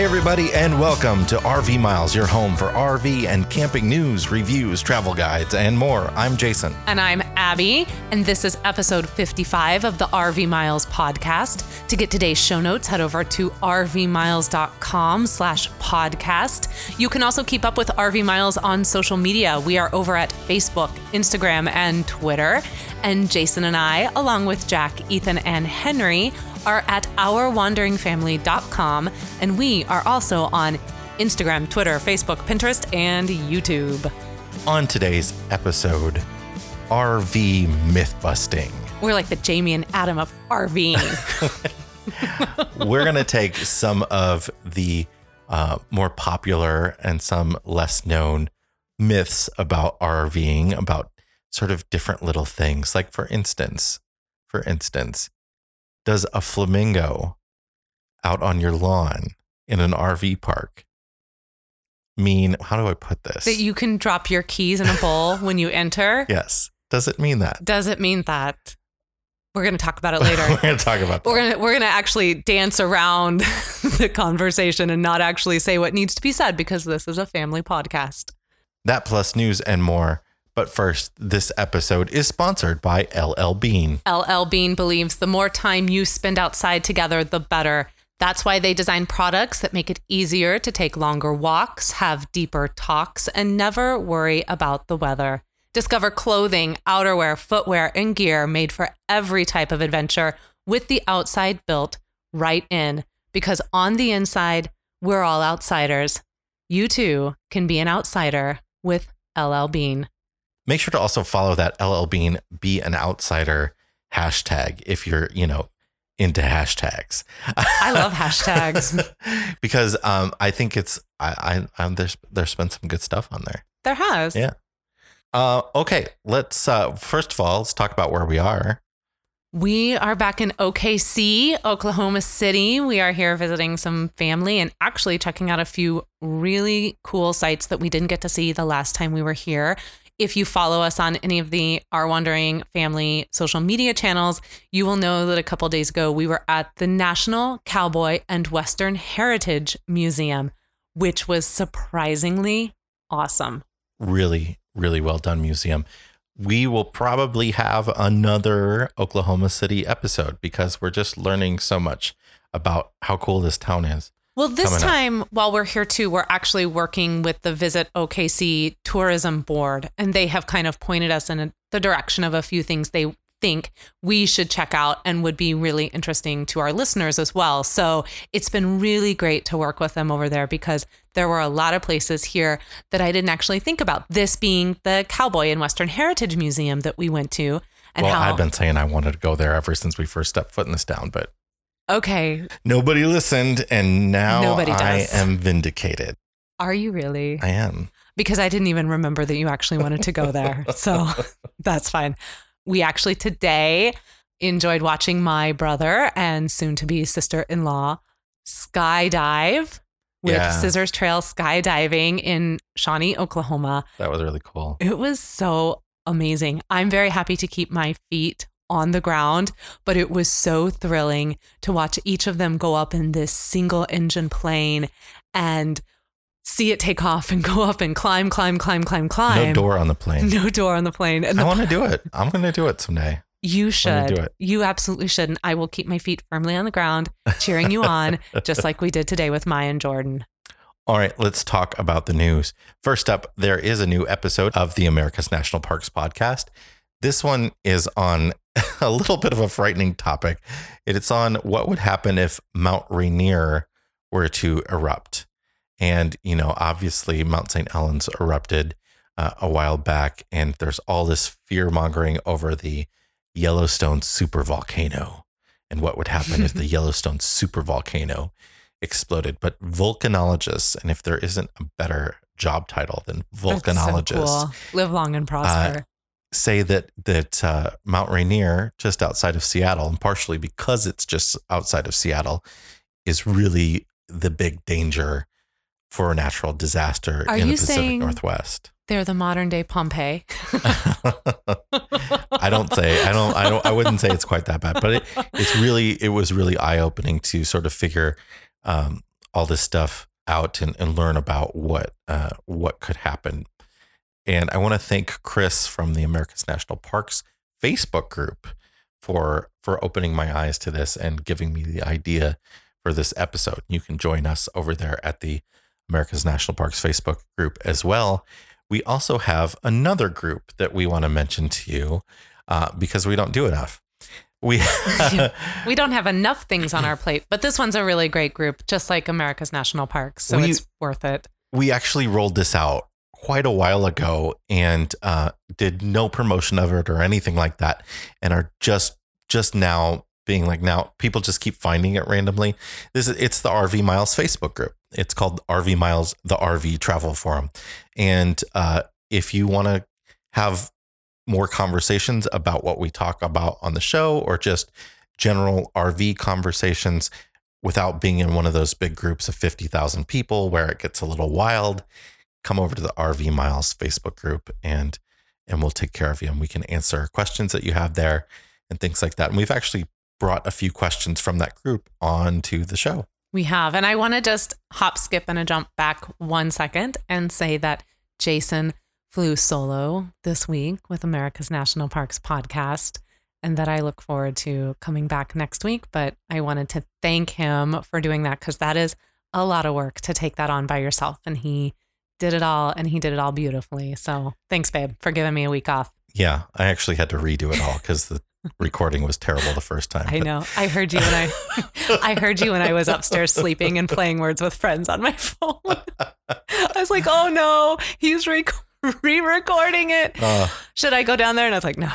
Hi, everybody, and welcome to RV Miles, your home for RV and camping news, reviews, travel guides, and more. I'm Jason. And I'm Abby, and this is episode 55 of the RV Miles podcast. To get today's show notes, head over to rvmiles.com slash podcast. You can also keep up with RV Miles on social media. We are over at Facebook, Instagram, and Twitter. And Jason and I, along with Jack, Ethan, and Henry, are at ourwanderingfamily.com, and we are also on Instagram, Twitter, Facebook, Pinterest, and YouTube. On today's episode, RV myth busting. We're like the Jamie and Adam of RVing. We're going to take some of the uh, more popular and some less known myths about RVing, about sort of different little things. Like, for instance, for instance, does a flamingo out on your lawn in an RV park mean, how do I put this? that you can drop your keys in a bowl when you enter. yes. Does it mean that? Does it mean that? We're going to talk about it later. We're going to talk about that. we're going to we're going to actually dance around the conversation and not actually say what needs to be said because this is a family podcast. That plus news and more. But first, this episode is sponsored by LL Bean. LL Bean believes the more time you spend outside together, the better. That's why they design products that make it easier to take longer walks, have deeper talks, and never worry about the weather. Discover clothing, outerwear, footwear, and gear made for every type of adventure with the outside built right in. Because on the inside, we're all outsiders. You too can be an outsider with LL Bean. Make sure to also follow that LL Bean be an outsider hashtag if you're, you know, into hashtags. I love hashtags. because um, I think it's I, I, I'm, there's there's been some good stuff on there. There has. Yeah. Uh, okay, let's uh, first of all let's talk about where we are. We are back in OKC, Oklahoma City. We are here visiting some family and actually checking out a few really cool sites that we didn't get to see the last time we were here. If you follow us on any of the Our Wandering Family social media channels, you will know that a couple days ago we were at the National Cowboy and Western Heritage Museum, which was surprisingly awesome. Really, really well done museum. We will probably have another Oklahoma City episode because we're just learning so much about how cool this town is. Well, this coming up. time while we're here too, we're actually working with the Visit OKC Tourism Board, and they have kind of pointed us in a, the direction of a few things they think we should check out and would be really interesting to our listeners as well. So it's been really great to work with them over there because there were a lot of places here that I didn't actually think about. This being the Cowboy and Western Heritage Museum that we went to, and well, how I've been saying I wanted to go there ever since we first stepped foot in this town, but okay, nobody listened, and now Nobody I am vindicated. are you really? I am. because I didn't even remember that you actually wanted to go there. So that's fine. We actually today enjoyed watching my brother and soon to be sister in law skydive with Yeah. Scissors Trail skydiving in Shawnee, Oklahoma. That was really cool. It was so amazing. I'm very happy to keep my feet on the ground, but it was so thrilling to watch each of them go up in this single engine plane and see it take off and go up and climb, climb, climb, climb, climb. No door on the plane. No door on the plane. And I want to do it. I'm going to do it someday. you should. do it. You absolutely should. And I will keep my feet firmly on the ground, cheering you on, just like we did today with Maya and Jordan. All right, let's talk about the news. First up, there is a new episode of the America's National Parks podcast. This one is on a little bit of a frightening topic. It's on what would happen if Mount Rainier were to erupt. And, you know, obviously Mount St. Helens erupted uh, a while back, and there's all this fear mongering over the Yellowstone supervolcano and what would happen if the Yellowstone supervolcano exploded. But volcanologists, and if there isn't a better job title than That's so volcanologists, cool. Live long and prosper. Say that that uh, Mount Rainier, just outside of Seattle, and partially because it's just outside of Seattle, is really the big danger for a natural disaster Are in the Pacific saying- Northwest. They're the modern day Pompeii. I don't say I don't I don't I wouldn't say it's quite that bad, but it, it's really it was really eye opening to sort of figure um, all this stuff out and, and learn about what uh, what could happen. And I want to thank Chris from the America's National Parks Facebook group for for opening my eyes to this and giving me the idea for this episode. You can join us over there at the America's National Parks Facebook group as well. We also have another group that we want to mention to you uh, because we don't do enough. We we don't have enough things on our plate, but this one's a really great group, just like America's National Parks, so We- it's worth it. we actually rolled this out quite a while ago and uh, did no promotion of it or anything like that, and are just just now being like now people just keep finding it randomly. This is it's the RV Miles Facebook group. It's called RV Miles, the RV Travel Forum, and uh, if you want to have more conversations about what we talk about on the show or just general RV conversations without being in one of those big groups of 50,000 people where it gets a little wild, come over to the RV Miles Facebook group and and we'll take care of you and we can answer questions that you have there and things like that. And we've actually brought a few questions from that group onto the show. We have. And I want to just hop, skip, and a jump back one second and say that Jason flew solo this week with America's National Parks podcast and that I look forward to coming back next week. But I wanted to thank him for doing that because that is a lot of work to take that on by yourself. And he did it all and he did it all beautifully. So thanks, babe, for giving me a week off. Yeah, I actually had to redo it all because the recording was terrible the first time. I but- know. I heard you when I I heard you when I was upstairs sleeping and playing words with friends on my phone. I was like, "Oh no, he's re- re-recording it. Uh, Should I go down there?" And I was like, "No,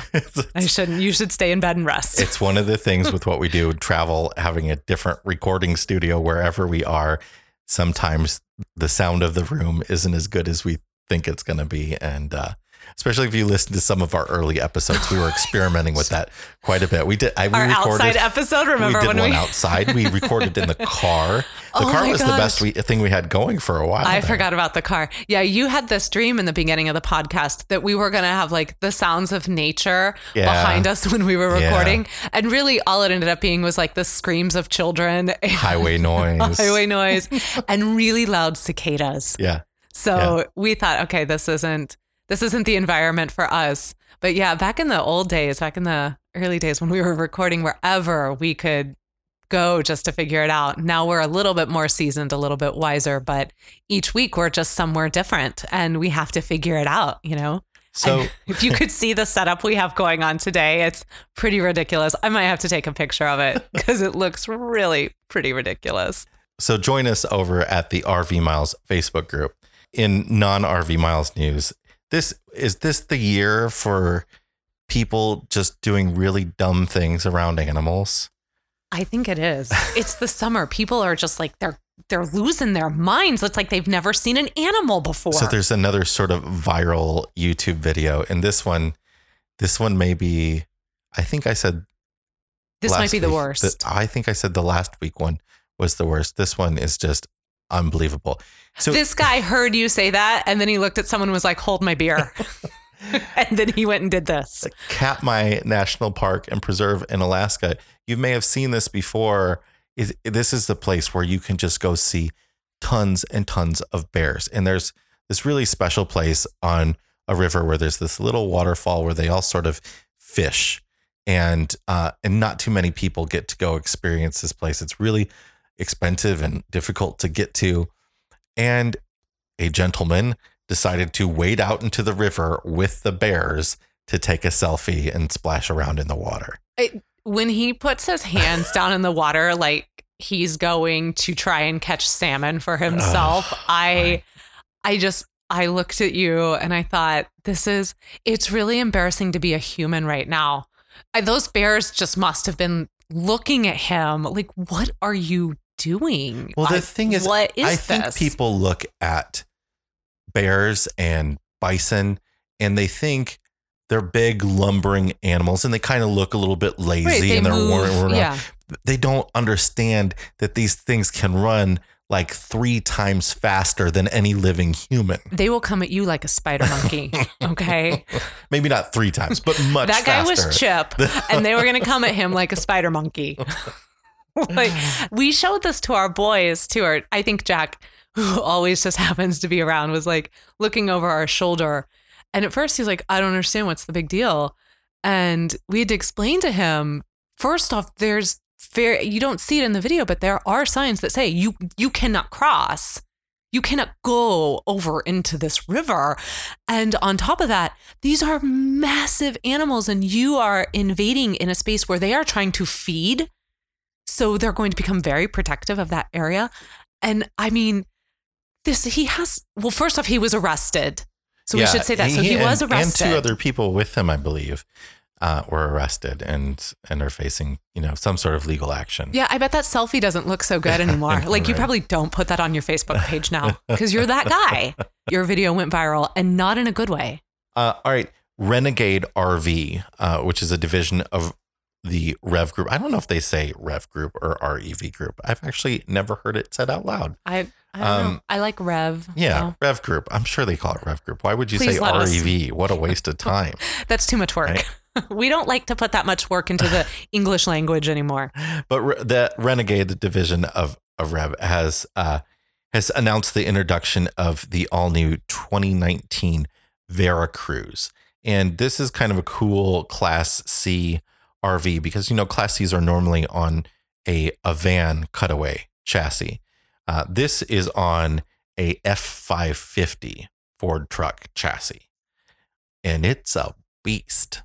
I shouldn't. You should stay in bed and rest." it's one of the things with what we do travel having a different recording studio wherever we are sometimes the sound of the room isn't as good as we think it's going to be and uh especially if you listen to some of our early episodes we were oh experimenting with that quite a bit we did i we Our recorded outside episode. Remember we did when one we? outside we recorded in the car the Oh car was the best we, thing we had going for a while I there. forgot about the car. Yeah, you had this dream in the beginning of the podcast that we were going to have like the sounds of nature Yeah. behind us when we were Yeah. recording. And really, all it ended up being was like the screams of children, highway noise highway noise, and really loud cicadas. yeah So we thought, okay, this isn't this isn't the environment for us. But yeah, back in the old days, back in the early days when we were recording wherever we could go just to figure it out. Now we're a little bit more seasoned, a little bit wiser, but each week we're just somewhere different and we have to figure it out, you know? so And if you could see the setup we have going on today, it's pretty ridiculous. I might have to take a picture of it because it looks really pretty ridiculous. So join us over at the RV Miles Facebook group. In non RV Miles news, this is this the year for people just doing really dumb things around animals? I think it is. It's the summer. People are just like they're they're losing their minds. It's like they've never seen an animal before. So there's another sort of viral YouTube video, and this one, this one may be. I think I said this might be the worst. that- I think I said the last week one was the worst. This one is just unbelievable. So this guy heard you say that, and then he looked at someone and was like, "Hold my beer," and then he went and did this. Katmai National Park and Preserve in Alaska. You may have seen this before. Is this is the place where you can just go see tons and tons of bears. And there's this really special place on a river where there's this little waterfall where they all sort of fish. And uh, and not too many people get to go experience this place. It's really expensive and difficult to get to. And a gentleman decided to wade out into the river with the bears to take a selfie and splash around in the water. When he puts his hands down in the water, like he's going to try and catch salmon for himself, I, I just. I looked at you and I thought, this is, it's really embarrassing to be a human right now. I, those bears just must have been looking at him like, what are you doing? Well, the I- thing is, what is I think this? people look at bears and bison and they think they're big lumbering animals and they kind of look a little bit lazy Right, they and they're move, worn, worn yeah. They don't understand that these things can run like three times faster than any living human. They will come at you like a spider monkey. Okay. Maybe not three times, but much that guy faster. was Chip, and they were going to come at him like a spider monkey. like we showed this to our boys too. Or I think Jack, who always just happens to be around, was like looking over our shoulder. And at first he's like, I don't understand what's the big deal. And we had to explain to him, first off, there's fair you don't see it in the video, but there are signs that say you you cannot cross. You cannot go over into this river. And on top of that, these are massive animals, and you are invading in a space where they are trying to feed. So they're going to become very protective of that area. And I mean, this, he has, well, first off, he was arrested. So we should say that. So he, was and, arrested. And two other people with him, I believe uh, were arrested and and are facing you know some sort of legal action. Yeah, I bet that selfie doesn't look so good anymore. like right. you probably don't put that on your Facebook page now because you're that guy. Your video went viral and not in a good way. Uh, all right, Renegade RV, uh, which is a division of the Rev Group. I don't know if they say Rev Group or REV Group. I've actually never heard it said out loud. I I, um, I like Rev. Yeah, so. Rev Group. I'm sure they call it Rev Group. Why would you Please say REV? Us. What a waste of time. That's too much work. Right? we don't like to put that much work into the English language anymore. But re- the Renegade division of of Rev has uh, has announced the introduction of the all new 2019 Veracruz, and this is kind of a cool Class C RV because you know Class Cs are normally on a a van cutaway chassis. Uh, this is on a F550 Ford truck chassis, and it's a beast.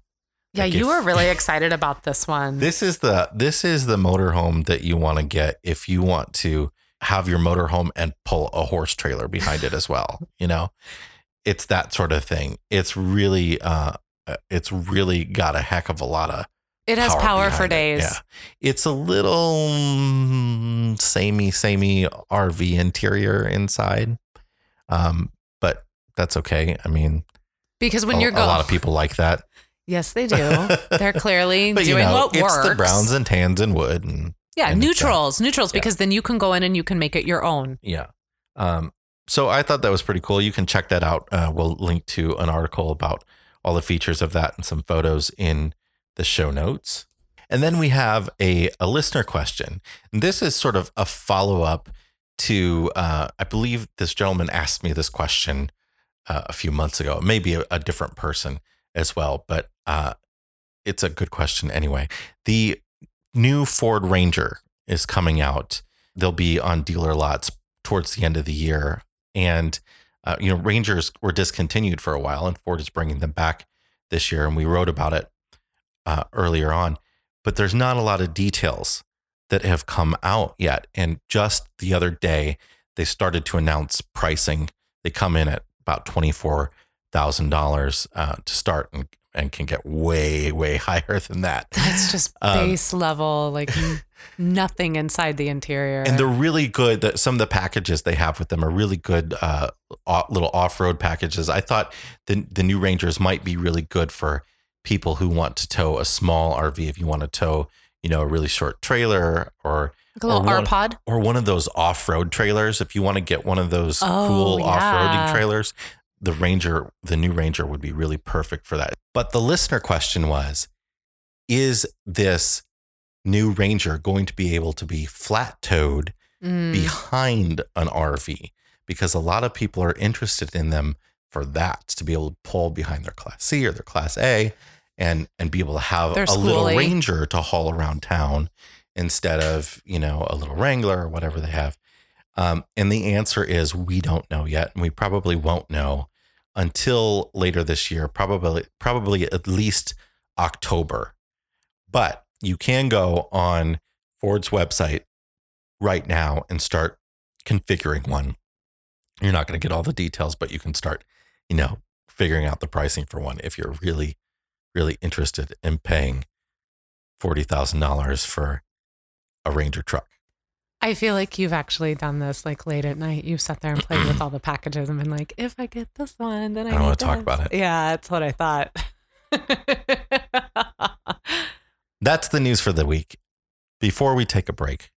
Yeah, like you if, were really excited about this one. This is the this is the motorhome that you want to get if you want to have your motorhome and pull a horse trailer behind it as well. You know, it's that sort of thing. It's really uh, uh it's really got a heck of a lot of. It has power, power for days. It. Yeah, it's a little mm, samey, samey RV interior inside, um, but that's okay. I mean, because when a, you're going, a lot of people like that. Yes, they do. They're clearly doing you know, what it's works. It's the browns and tans and wood and yeah, and neutrals, neutrals, yeah. because then you can go in and you can make it your own. Yeah. Um, so I thought that was pretty cool. You can check that out. Uh, we'll link to an article about all the features of that and some photos in the show notes. And then we have a, a listener question. This is sort of a follow up to, uh, I believe this gentleman asked me this question uh, a few months ago, maybe a, a different person as well, but uh, it's a good question anyway. The new Ford Ranger is coming out. They'll be on dealer lots towards the end of the year. And, uh, you know, Rangers were discontinued for a while, and Ford is bringing them back this year. And we wrote about it uh, earlier on. But there's not a lot of details that have come out yet. And just the other day, they started to announce pricing. They come in at about 24 thousand uh, dollars to start and, and can get way way higher than that. That's just um, base um, level, like nothing inside the interior. And they're really good. That some of the packages they have with them are really good. Uh, little off road packages. I thought the the new Rangers might be really good for people who want to tow a small RV. If you want to tow, you know, a really short trailer or like a little or one, R-Pod? or one of those off-road trailers. If you want to get one of those oh, cool yeah. off-roading trailers, the Ranger, the new Ranger would be really perfect for that. But the listener question was Is this new Ranger going to be able to be flat towed mm. behind an RV? Because a lot of people are interested in them for that to be able to pull behind their Class C or their Class A and and be able to have They're a schooly. little Ranger to haul around town instead of you know a little Wrangler or whatever they have. Um, and the answer is we don't know yet, and we probably won't know until later this year, probably probably at least October. But you can go on Ford's website right now and start configuring one. You're not going to get all the details, but you can start, you know, figuring out the pricing for one if you're really, really interested in paying forty thousand dollars for a Ranger truck. I feel like you've actually done this like late at night. You've sat there and played with all the packages and been like, if I get this one, then I, I want to talk about it. Yeah, that's what I thought. that's the news for the week. Before we take a break,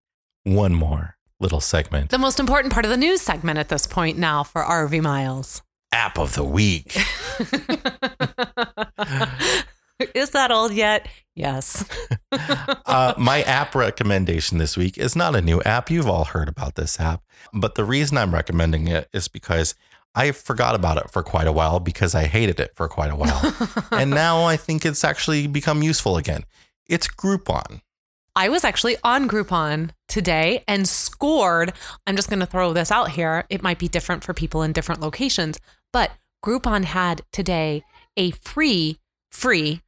one more little segment. The most important part of the news segment at this point now for RV Miles. App of the week. Is that old yet? Yes. uh, my app recommendation this week is not a new app. You've all heard about this app, but the reason I'm recommending it is because I forgot about it for quite a while because I hated it for quite a while. and now I think it's actually become useful again. It's Groupon. I was actually on Groupon today and scored. I'm just going to throw this out here. It might be different for people in different locations, but Groupon had today a free, free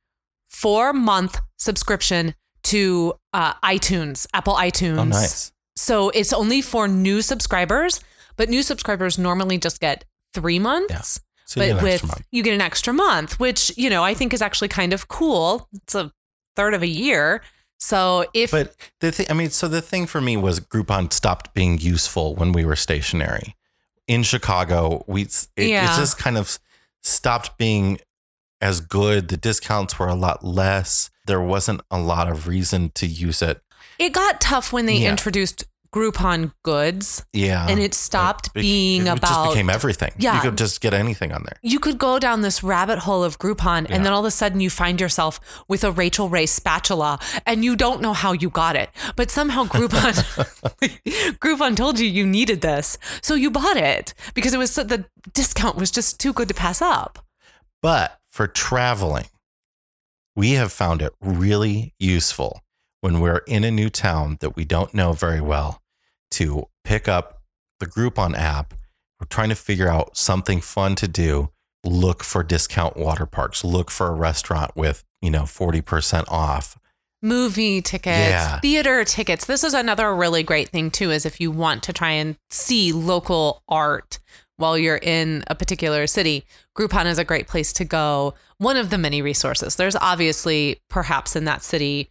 four month subscription to uh, iTunes, Apple iTunes. Oh, nice. So it's only for new subscribers, but new subscribers normally just get three months. Yeah. So you but get an with extra month. you get an extra month, which you know I think is actually kind of cool. It's a third of a year. So if But the thing, I mean, so the thing for me was Groupon stopped being useful when we were stationary in Chicago. We it, it just kind of stopped being as good. The discounts were a lot less. There wasn't a lot of reason to use it. it got tough when they Yeah. introduced Groupon goods Yeah, and it stopped bec- being it about just became everything. Yeah. you could just get anything on there. you could go down this rabbit hole of Groupon Yeah. and then all of a sudden you find yourself with a Rachael Ray spatula and you don't know how you got it. But somehow Groupon Groupon told you you needed this. So you bought it because it was the discount was just too good to pass up. But for traveling, we have found it really useful when we're in a new town that we don't know very well to pick up the Groupon app. We're trying to figure out something fun to do. Look for discount water parks. Look for a restaurant with, you know, 40% off. movie tickets, Yeah. theater tickets. This is another really great thing too is if you want to try and see local art while you're in a particular city, Groupon is a great place to go. One of the many resources. There's obviously perhaps in that city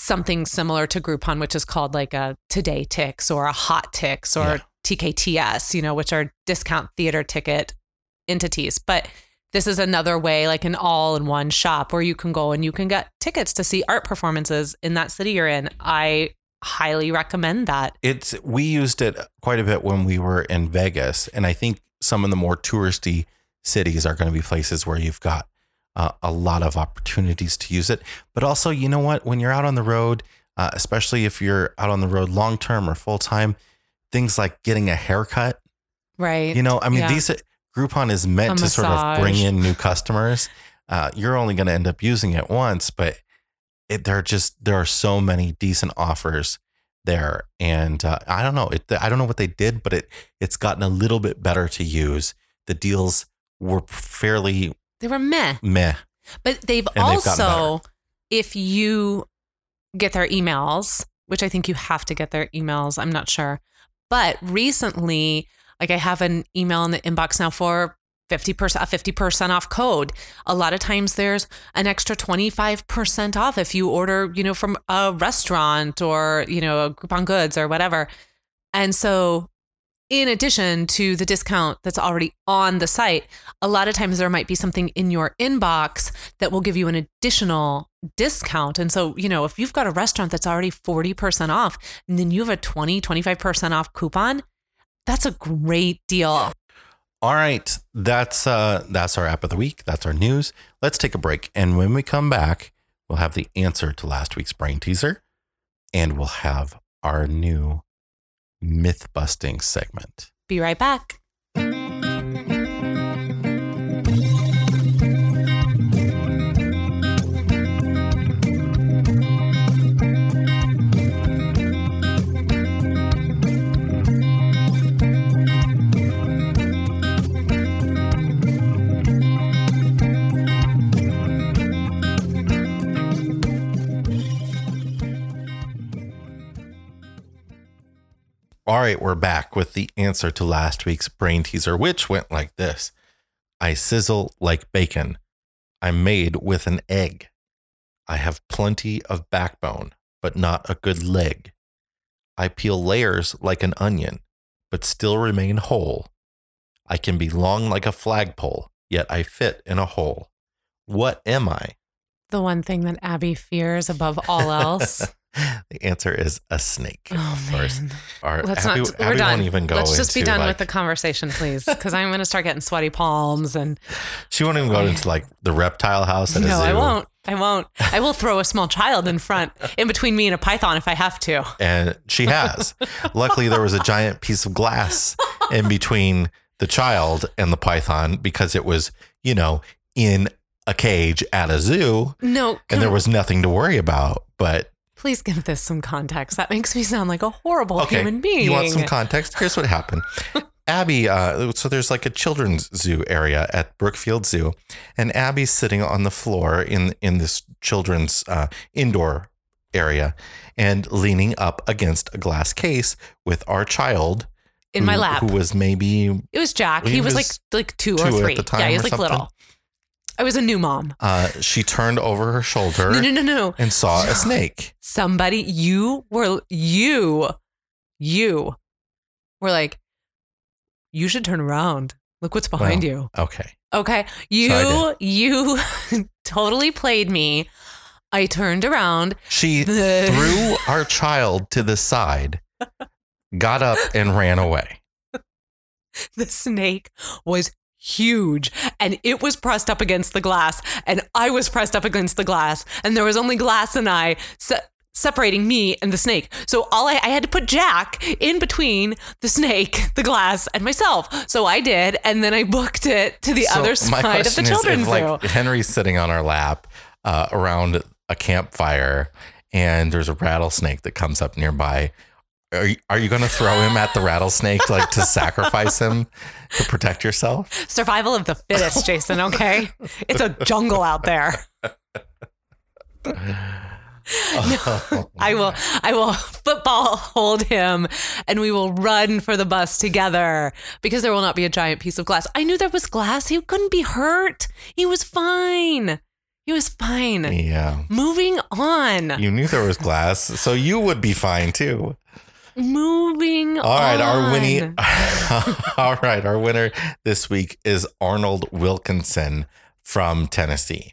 something similar to Groupon which is called like a Today Tix or a Hot Tix or Yeah. TKTS, you know, which are discount theater ticket entities. But this is another way, like an all in one shop where you can go and you can get tickets to see art performances in that city you're in. I highly recommend that. It's we used it quite a bit when we were in Vegas, and I think some of the more touristy cities are going to be places where you've got uh, a lot of opportunities to use it. But also, you know what? When you're out on the road, uh, especially if you're out on the road long term or full time, things like getting a haircut. Right. You know, I mean, Yeah. these Groupon is meant A to sort of bring in new customers. Uh, you're only going to end up using it once, but it, there are just there are so many decent offers there, and uh, I don't know. It, I don't know what they did, but it it's gotten a little bit better to use. The deals were fairly they were meh. meh. But they've And they've also, if you get their emails, which I think you have to get their emails, I'm not sure. But recently, like I have an email in the inbox now for 50% a 50% off code. A lot of times there's an extra 25% off if you order, you know, from a restaurant or, you know, a Groupon Goods or whatever. And so in addition to the discount that's already on the site, a lot of times there might be something in your inbox that will give you an additional discount. And so, you know, if you've got a restaurant that's already 40% off and then you have a 20, 25% off coupon, that's a great deal. All right, that's uh, that's our app of the week. That's our news. Let's take a break, and when we come back, we'll have the answer to last week's brain teaser, and we'll have our new myth busting segment. Be right back. All right, we're back with the answer to last week's brain teaser, which went like this I sizzle like bacon. I'm made with an egg. I have plenty of backbone, but not a good leg. I peel layers like an onion, but still remain whole. I can be long like a flagpole, yet I fit in a hole. What am I? The one thing that Abby fears above all else. the answer is a snake. oh, of course. man. Our, Let's Abby, not. We're done. won't even go Let's just be done like- with the conversation, please, because I'm going to start getting sweaty palms. And She won't even go into like the reptile house at no. I won't. I won't. I will throw a small child in front, in between me and a python if I have to. And she has. Luckily, there was a giant piece of glass in between the child and the python because it was, you know, in a cage at a zoo No, and there was nothing to worry about. But please give this some context. That makes me sound like a horrible okay, human being. you want some context? Here's what happened. Abby, uh, so there's like a children's zoo area at Brookfield Zoo, and Abby's sitting on the floor in in this children's uh, indoor area and leaning up against a glass case with our child in my lap. who was maybe it was Jack. He was, was like like two, two or at three. the time yeah, he was like something. little. I was a new mom. uh, she turned over her shoulder No, no, no, no. and saw a snake. Somebody, you were you, you were like, you should turn around. Look what's behind Well, you. Okay. Okay. You you totally played me. I turned around. She threw our child to the side, got up and ran away. The snake was huge and it was pressed up against the glass and I was pressed up against the glass and there was only glass and I se- separating me and the snake. So all I, I had to put Jack in between the snake, the glass and myself. So I did and then I booked it to the So other side of the question is, children's if, like. Henry's sitting on our lap uh, around a campfire and there's a rattlesnake that comes up nearby. Are you, are you going to throw him at the rattlesnake like to sacrifice him to protect yourself? Survival of the fittest, Jason, okay? It's a jungle out there. No, I will I will football hold him and we will run for the bus together because there will not be a giant piece of glass. I knew there was glass. He couldn't be hurt. He was fine. He was fine. Yeah. Moving on. You knew there was glass, so you would be fine too. Moving All right, our winnie. All right, our winner this week is Arnold Wilkinson from Tennessee.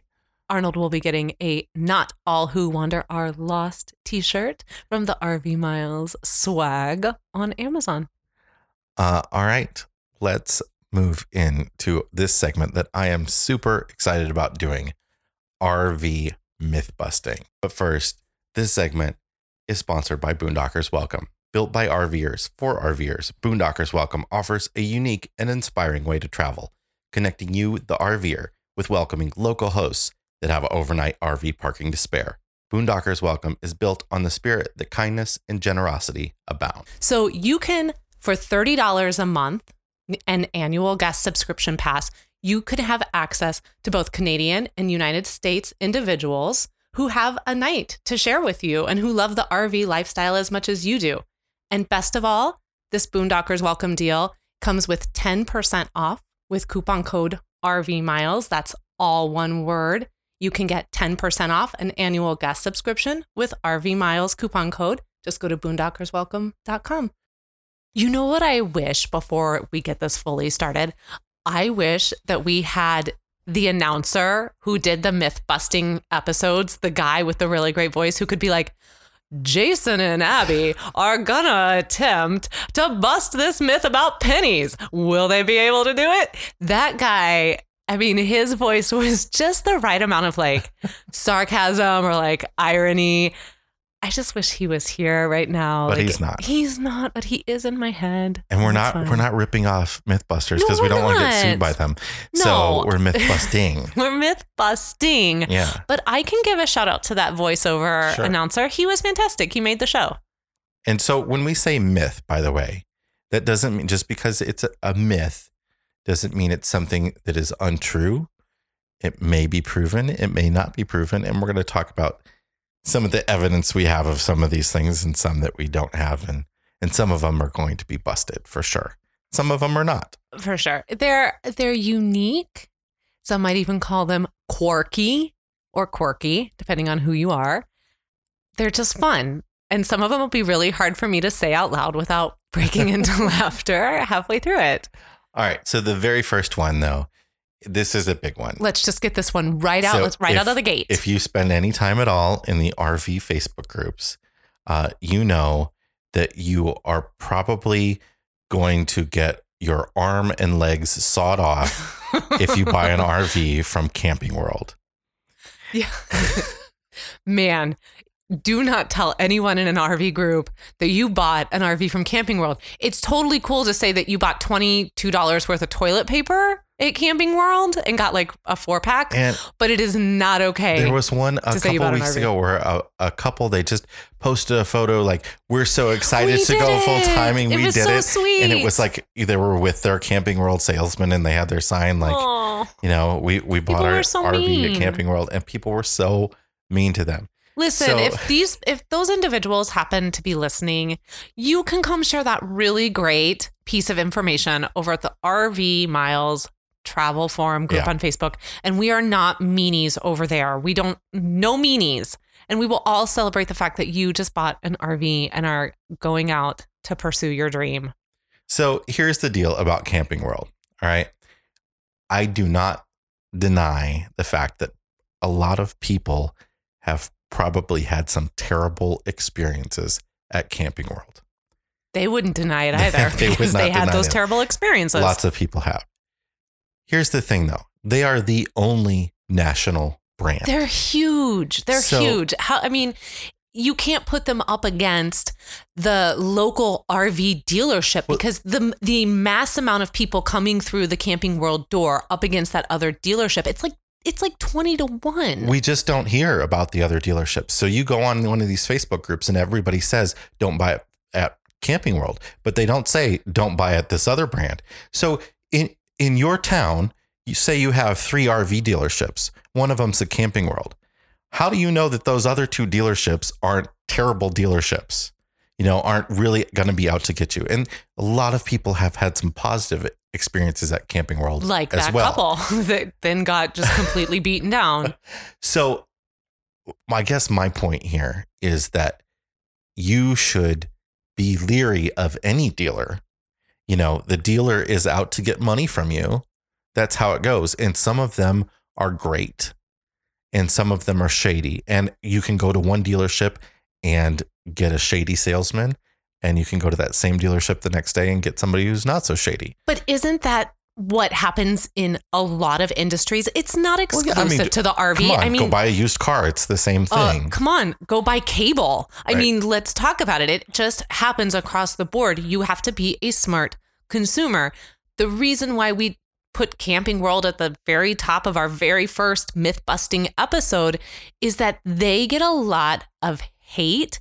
Arnold will be getting a Not All Who Wander Are Lost t shirt from the RV Miles swag on Amazon. Uh, all right, let's move into this segment that I am super excited about doing RV myth busting. But first, this segment is sponsored by Boondockers Welcome. Built by RVers for RVers, Boondockers Welcome offers a unique and inspiring way to travel, connecting you, the RVer, with welcoming local hosts that have overnight RV parking to spare. Boondockers Welcome is built on the spirit that kindness and generosity abound. So you can, for $30 a month, an annual guest subscription pass, you could have access to both Canadian and United States individuals who have a night to share with you and who love the RV lifestyle as much as you do. And best of all, this Boondockers Welcome deal comes with 10% off with coupon code RV Miles. That's all one word. You can get 10% off an annual guest subscription with RV Miles coupon code. Just go to boondockerswelcome.com. You know what I wish before we get this fully started? I wish that we had the announcer who did the myth busting episodes, the guy with the really great voice who could be like, Jason and Abby are gonna attempt to bust this myth about pennies. Will they be able to do it? That guy, I mean, his voice was just the right amount of like sarcasm or like irony. I just wish he was here right now. But Like, he's not. He's not, but he is in my head. And we're That's not fine. we're not ripping off Mythbusters because we we're don't want to get sued by them. No. So we're myth busting. We're myth busting. yeah. But I can give a shout out to that voiceover Sure. announcer. He was fantastic. He made the show. And so when we say myth, by the way, that doesn't mean just because it's a, a myth doesn't mean it's something that is untrue. It may be proven, it may not be proven, and we're going to talk about some of the evidence we have of some of these things and some that we don't have and and some of them are going to be busted for sure. Some of them are not. For sure. They're they're unique. Some might even call them quirky or quirky, depending on who you are. They're just fun. And some of them will be really hard for me to say out loud without breaking into laughter halfway through it. All right, so the very first one though, this is a big one. Let's just get this one right out. So Let's right if- out of the gate. If you spend any time at all in the RV Facebook groups, uh, you know that you are probably going to get your arm and legs sawed off if you buy an RV from Camping World. Yeah. Man, do not tell anyone in an RV group that you bought an RV from Camping World. It's totally cool to say that you bought $22 worth of toilet paper at Camping World and got like a four pack, And but it is not okay. there was one a to say you couple weeks ago where a, a couple they just posted a photo like we're so excited We to go full timing. We did so it, sweet. and it was like they were with their Camping World salesman, and they had their sign like Aw. you know we we bought People our so RV mean. at Camping World, and people were so mean to them. Listen, So- if these if those individuals happen to be listening, you can come share that really great piece of information over at the RV Miles Travel Forum group Yeah. on Facebook. And we are not meanies over there. We don't no meanies. And we will all celebrate the fact that you just bought an RV and are going out to pursue your dream. So here's the deal about Camping World. All right. I do not deny the fact that a lot of people have probably had some terrible experiences at Camping World. They wouldn't deny it either They because they had those it. terrible experiences. Lots of people have. Here's the thing though they are the only national brand. They're huge. They're So- huge. How I mean, you can't put them up against the local RV dealership Well- because the the mass amount of people coming through the Camping World door up against that other dealership. It's like it's like 20 to 1. we just don't hear about the other dealerships. So you go on one of these Facebook groups and everybody says, don't buy it at Camping World, but they don't say, don't buy at this other brand. So in, in your town, you say you have three RV dealerships, one of them's a Camping World. How do you know that those other two dealerships aren't terrible dealerships? You know, aren't really going to be out to get you. And a lot of people have had some positive experiences at Camping World like as that well. couple that then got just completely beaten down. So, I guess my point here is that you should be leery of any dealer. You know, the dealer is out to get money from you. That's how it goes. And some of them are great and some of them are shady. And you can go to one dealership and get a shady salesman, and you can go to that same dealership the next day and get somebody who's not so shady. But isn't that what happens in a lot of industries? It's not Well, exclusive yeah, I mean, to the RV. On, I mean, go buy a used car. It's the same Uh, thing. come on, go buy cable. I Right. mean, let's talk about it. It just happens across the board. You have to be a smart consumer. The reason why we put Camping World at the very top of our very first myth busting episode is that they get a lot of hate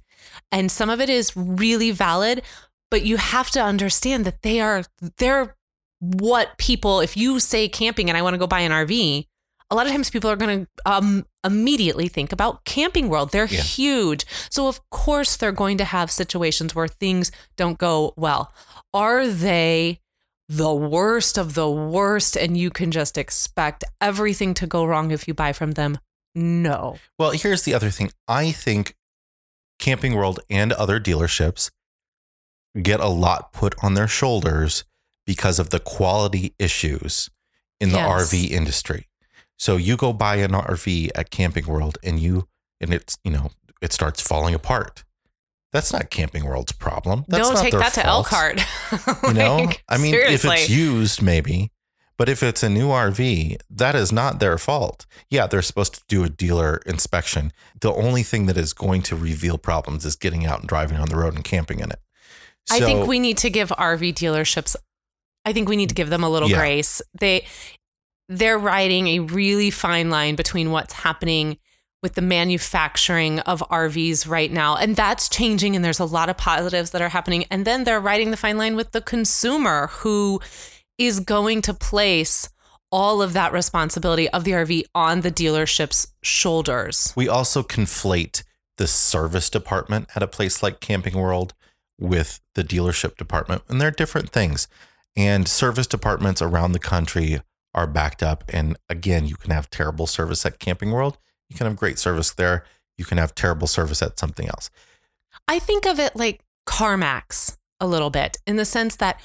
and some of it is really valid, but you have to understand that they are they're what people if you say camping and I want to go buy an RV, a lot of times people are going to um, immediately think about Camping World. They're Yeah. huge. So, of course, they're going to have situations where things don't go well. Are they the worst of the worst and you can just expect everything to go wrong if you buy from them? No. Well, here's the other thing. I think Camping World and other dealerships get a lot put on their shoulders because of the quality issues in the Yes. RV industry. So you go buy an RV at Camping World and you and it's, you know, it starts falling apart. That's not Camping World's problem. That's no, not take that to fault. Elkhart. You know, I mean, if it's used, maybe, but if it's a new RV, that is not their fault. Yeah, they're supposed to do a dealer inspection. The only thing that is going to reveal problems is getting out and driving on the road and camping in it. I think we need to give RV dealerships I think we need to give them a little Yeah. grace. They they're riding a really fine line between what's happening with the manufacturing of RVs right now and that's changing and there's a lot of positives that are happening and then they're riding the fine line with the consumer who is going to place all of that responsibility of the RV on the dealership's shoulders. We also conflate the service department at a place like Camping World with the dealership department, and they're different things. And service departments around the country are backed up. And again, you can have terrible service at Camping World. You can have great service there. You can have terrible service at something else. I think of it like CarMax a little bit in the sense that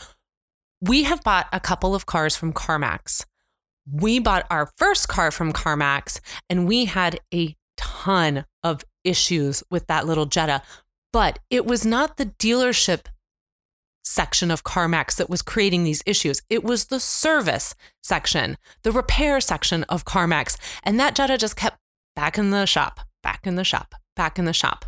we have bought a couple of cars from CarMax. We bought our first car from CarMax and we had a ton of issues with that little Jetta, but it was not the dealership section of CarMax that was creating these issues. It was the service section, the repair section of CarMax. And that Jetta just kept back in the shop, back in the shop, back in the shop.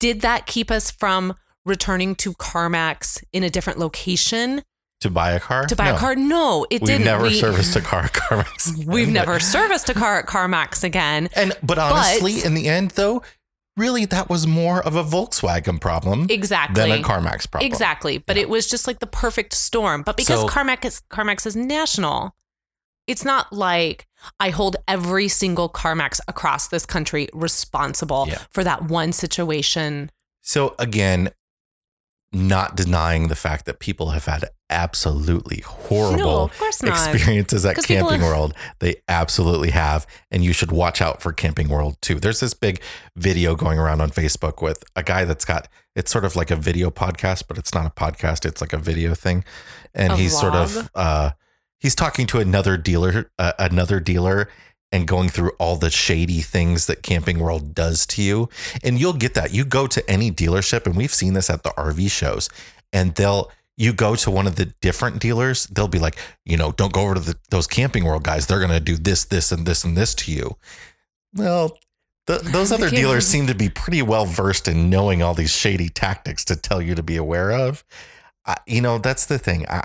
Did that keep us from returning to CarMax in a different location To buy a car? to buy No. a car? No, it We've didn't. We never We- serviced a car at CarMax. We've never serviced a car at CarMax again. And but honestly, in the end, though, really that was more of a Volkswagen problem Exactly. than a CarMax problem. Exactly. But it was just like the perfect storm. But because So- CarMax is CarMax is national, it's not like I hold every single CarMax across this country responsible Yeah. for that one situation. So again, not denying the fact that people have had absolutely horrible No, of course not. experiences at Camping World. They absolutely have. And you should watch out for Camping World too. There's this big video going around on Facebook with a guy that's got it's sort of like a video podcast, but it's not a podcast, it's like a video thing. And A he's sort of uh he's talking to another dealer uh, another dealer and going through all the shady things that Camping World does to you. And you'll get that. You go to any dealership, and we've seen this at the RV shows, and they'll you go to one of the different dealers, they'll be like, you know, don't go over to the, those Camping World guys. They're going to do this, this, and this, and this to you. Well, th those other dealers seem to be pretty well versed in knowing all these shady tactics to tell you to be aware of. I, you know, that's the thing. I,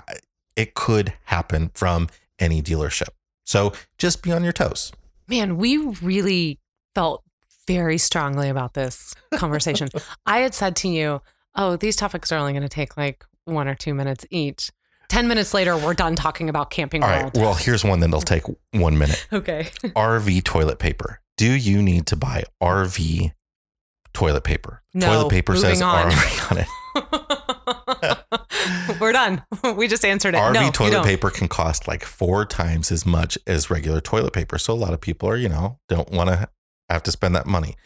it could happen from any dealership. So just be on your toes. Man, we really felt very strongly about this conversation. I had said to you, oh, these topics are only going to take like one or two minutes each. 10 minutes later, we're done talking about Camping All World. right. Well, here's one that'll take one minute. Okay. RV toilet paper. Do you need to buy RV toilet paper? No, toilet paper says on. RV on it. we're done. We just answered it. RV no, toilet paper can cost like four times as much as regular toilet paper. So a lot of people are, you know, don't want to have to spend that money.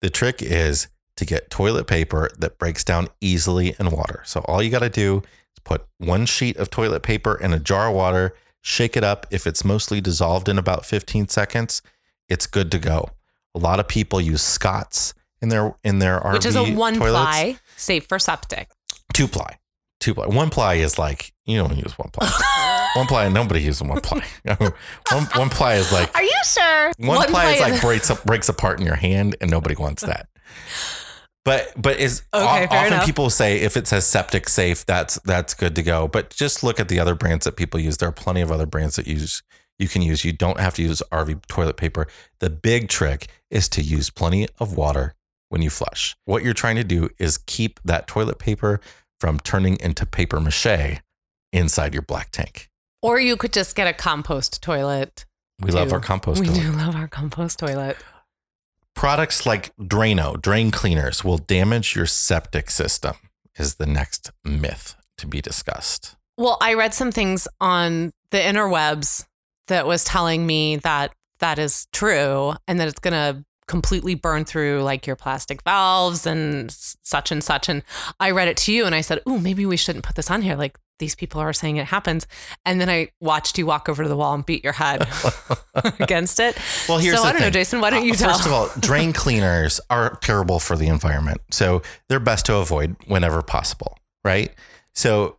The trick is to get toilet paper that breaks down easily in water. So all you got to do is put one sheet of toilet paper in a jar of water, shake it up. If it's mostly dissolved in about 15 seconds, it's good to go. A lot of people use Scott's in their in their RV Which is a one toilets. ply, safe for septic. Two ply. Two ply. One ply is like you don't use one ply. one ply. Nobody uses one ply. one, one ply is like Are you sure? one, ply, is like breaks up breaks apart in your hand, and nobody wants that. But but is Okay, often enough. people say if it says septic safe, that's that's good to go. But just look at the other brands that people use. There are plenty of other brands that use you can use. You don't have to use RV toilet paper. The big trick is to use plenty of water when you flush. What you're trying to do is keep that toilet paper from turning into paper mache inside your black tank. Or you could just get a compost toilet. We love our compost. Toilet. We toilet. do love our compost toilet. Products like Drano, drain cleaners, will damage your septic system, is the next myth to be discussed. Well, I read some things on the interwebs that was telling me that that is true and that it's going to completely burn through like your plastic valves and such and such. And I read it to you and I said, Oh, maybe we shouldn't put this on here. Like these people are saying it happens. And then I watched you walk over to the wall and beat your head against it. Well, here's so I don't know. Jason, why don't you Uh, tell? First of all, drain cleaners are terrible for the environment. So they're best to avoid whenever possible, right? So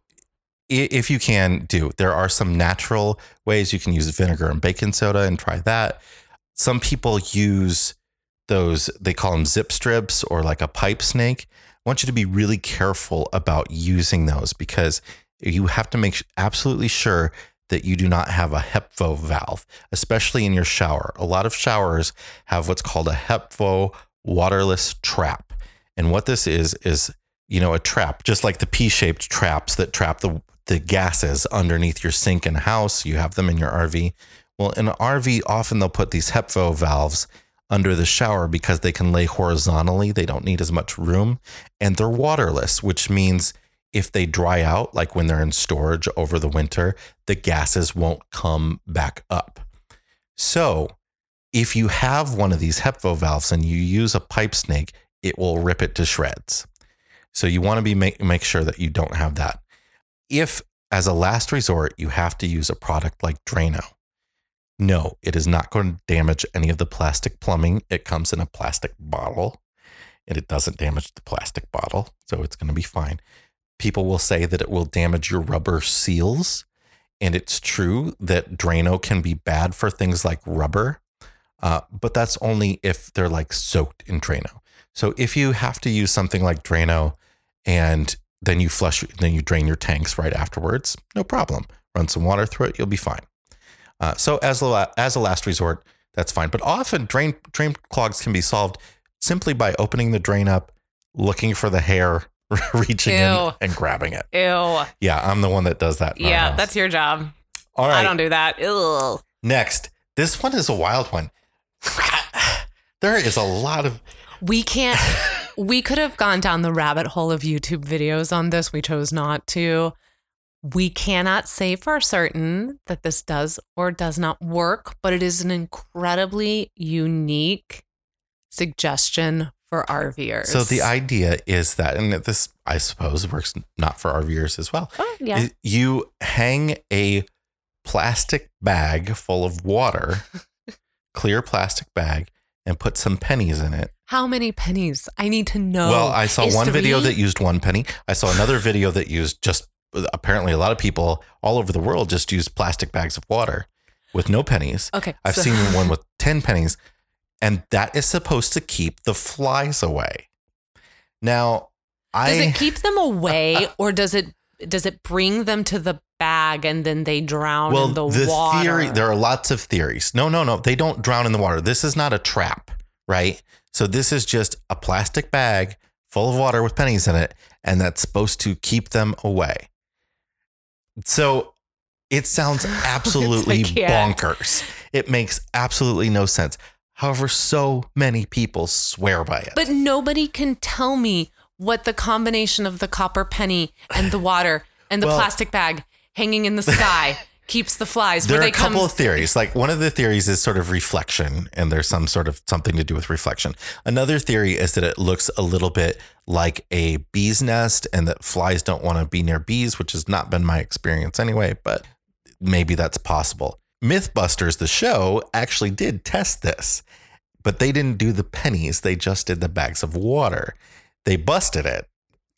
if you can do, there are some natural ways you can use vinegar and baking soda and try that. Some people use those, they call them zip strips or like a pipe snake. I want you to be really careful about using those because you have to make absolutely sure that you do not have a HepvO valve, especially in your shower. A lot of showers have what's called a HepvO waterless trap. And what this is, is, you know, a trap, just like the P shaped traps that trap the, the gases underneath your sink and house. You have them in your RV. Well, in an RV, often they'll put these HepvO valves under the shower because they can lay horizontally. They don't need as much room and they're waterless, which means if they dry out, like when they're in storage over the winter, the gases won't come back up. So, if you have one of these HepvO valves and you use a pipe snake, it will rip it to shreds. So, you want to be make, make sure that you don't have that. If, as a last resort, you have to use a product like Drano, no, it is not going to damage any of the plastic plumbing. It comes in a plastic bottle and it doesn't damage the plastic bottle. So it's going to be fine. People will say that it will damage your rubber seals. And it's true that Drano can be bad for things like rubber. Uh, but that's only if they're like soaked in Drano. So if you have to use something like Drano and then you flush, then you drain your tanks right afterwards, no problem. Run some water through it, you'll be fine. Uh, so as a, as a last resort, that's fine. But often drain drain clogs can be solved simply by opening the drain up, looking for the hair, reaching in and grabbing it. Ew. Yeah, I'm the one that does that. Yeah, that's your job. all right. I don't do that. Ew. Next, this one is a wild one. there is a lot of We can't. we could have gone down the rabbit hole of YouTube videos on this. We chose not to. We cannot say for certain that this does or does not work, but it is an incredibly unique suggestion for RVers. so the idea is that, and this I suppose works not for RVers as well. Oh, yeah. You hang a plastic bag full of water, clear plastic bag, and put some pennies in it. How many pennies? I need to know. Well, I saw Is one video that used one penny. I saw another video that used just apparently a lot of people all over the world just use plastic bags of water with no pennies. Okay. I've so- seen one with 10 pennies, and that is supposed to keep the flies away. Now, Does it keep them away or does it does it bring them to the bag and then they drown well, in the, the water? theory there are lots of theories. No, no, no, they don't drown in the water. This is not a trap, right? So this is just a plastic bag full of water with pennies in it, and that's supposed to keep them away. So it sounds absolutely can't. bonkers. It makes absolutely no sense. However, so many people swear by it. But nobody can tell me what the combination of the copper penny and the water and the Well- plastic bag hanging in the sky keeps the flies. there are a couple come. of theories. Like one of the theories is sort of reflection, and there's some sort of something to do with reflection. Another theory is that it looks a little bit like a bee's nest, and that flies don't want to be near bees, which has not been my experience anyway. But maybe that's possible. MythBusters, the show, actually did test this, but they didn't do the pennies. They just did the bags of water. They busted it.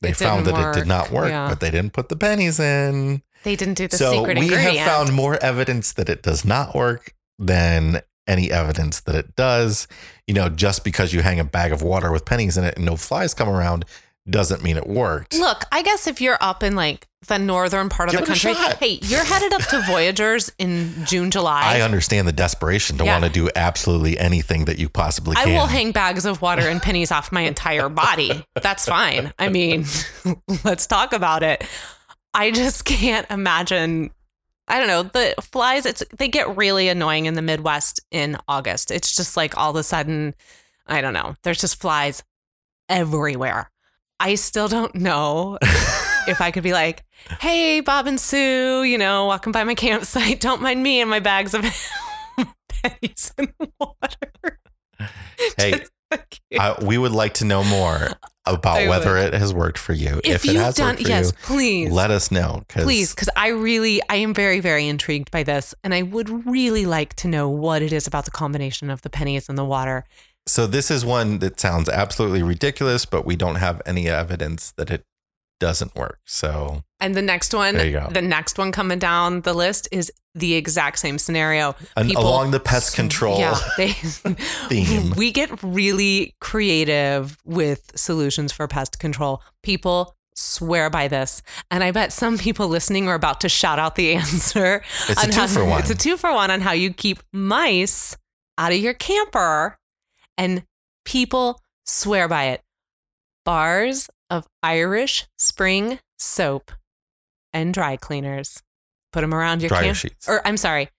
They It found that didn't it did not work, work, yeah. but they didn't put the pennies in they didn't do the so secret we ingredient. have found more evidence that it does not work than any evidence that it does. You know, just because you hang a bag of water with pennies in it and no flies come around doesn't mean it worked. Look, I guess if you're up in like the northern part of Give the country, hey, you're headed up to Voyageurs in June, July. I understand the desperation to Yeah. want to do absolutely anything that you possibly can. I will hang bags of water and pennies off my entire body. That's fine. I mean, let's talk about it. I just can't imagine. I don't know. The flies, it's they get really annoying in the Midwest in August. It's just like all of a sudden, I don't know. There's just flies everywhere. I still don't know if I could be like, "Hey, Bob and Sue, you know, walking by my campsite. Don't mind me and my bags of pennies and water." Hey, Just so cute. I, we would like to know more about I whether would. it has worked for you. if, it you've has done worked for yes you, please let us know. 'cause- please because i really i am very very intrigued by this and i would really like to know what it is about the combination of the pennies and the water So this is one that sounds absolutely ridiculous, but we don't have any evidence that it doesn't work. So and the next one There you go. the next one coming down the list is the exact same scenario and People along the pest control yeah they theme. we get really creative with solutions for pest control people swear by this and i bet some people listening are about to shout out the answer It's a two how- for one. It's a two for one on how you keep mice out of your camper. And people swear by it. Bars of Irish spring soap and dry cleaners. Put them around your Dryer camp. sheets. Or I'm sorry,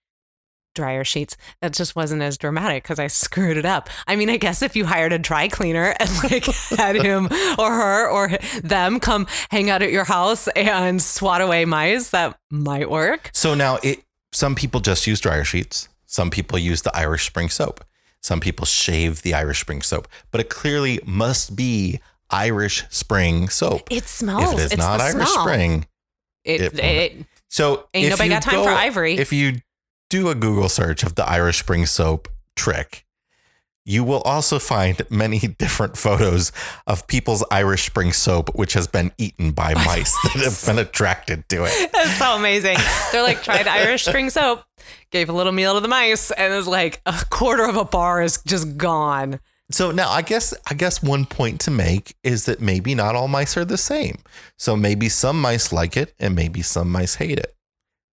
dryer sheets. That just wasn't as dramatic because I screwed it up. I mean, I guess if you hired a dry cleaner and like had him or her or them come hang out at your house and swat away mice, that might work. So now it some people just use dryer sheets. Some people use the Irish Spring soap. Some people shave the Irish Spring soap. But it clearly must be Irish Spring soap. It smells. if it is it's not the Irish smell. Spring, It, it it, so Ain't nobody got time for ivory. If you do a Google search of the Irish Spring soap trick, you will also find many different photos of people's Irish Spring soap, which has been eaten by mice that have been attracted to it. That's so amazing. They're like, tried Irish spring soap. gave a little meal to the mice, and it was like a quarter of a bar is just gone. So now I guess I guess one point to make is that maybe not all mice are the same. So maybe some mice like it and maybe some mice hate it.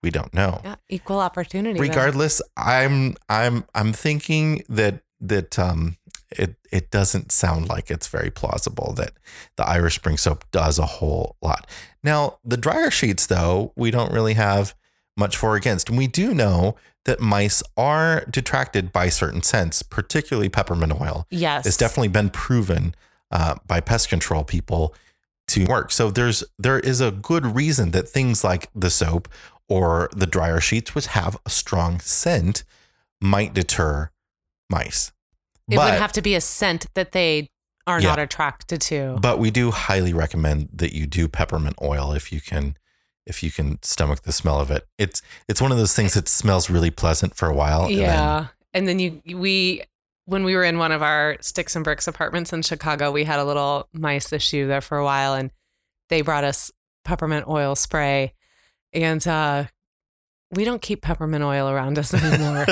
We don't know. Yeah, equal opportunity. Regardless, I'm I'm I'm thinking that that um it it doesn't sound like it's very plausible that the Irish Spring soap does a whole lot. Now, the dryer sheets though, we don't really have much for or against. And we do know that mice are detracted by certain scents, particularly peppermint oil. Yes. It's definitely been proven uh, by pest control people to work. So there's there is a good reason that things like the soap or the dryer sheets, which have a strong scent, might deter mice. It would have to be a scent that they are Yeah. not attracted to. but we do highly recommend that you do peppermint oil if you can if you can stomach the smell of it. It's it's one of those things that smells really pleasant for a while. and then- yeah. And then you we when we were in one of our sticks and bricks apartments in Chicago, we had a little mice issue there for a while and they brought us peppermint oil spray and uh we don't keep peppermint oil around us anymore.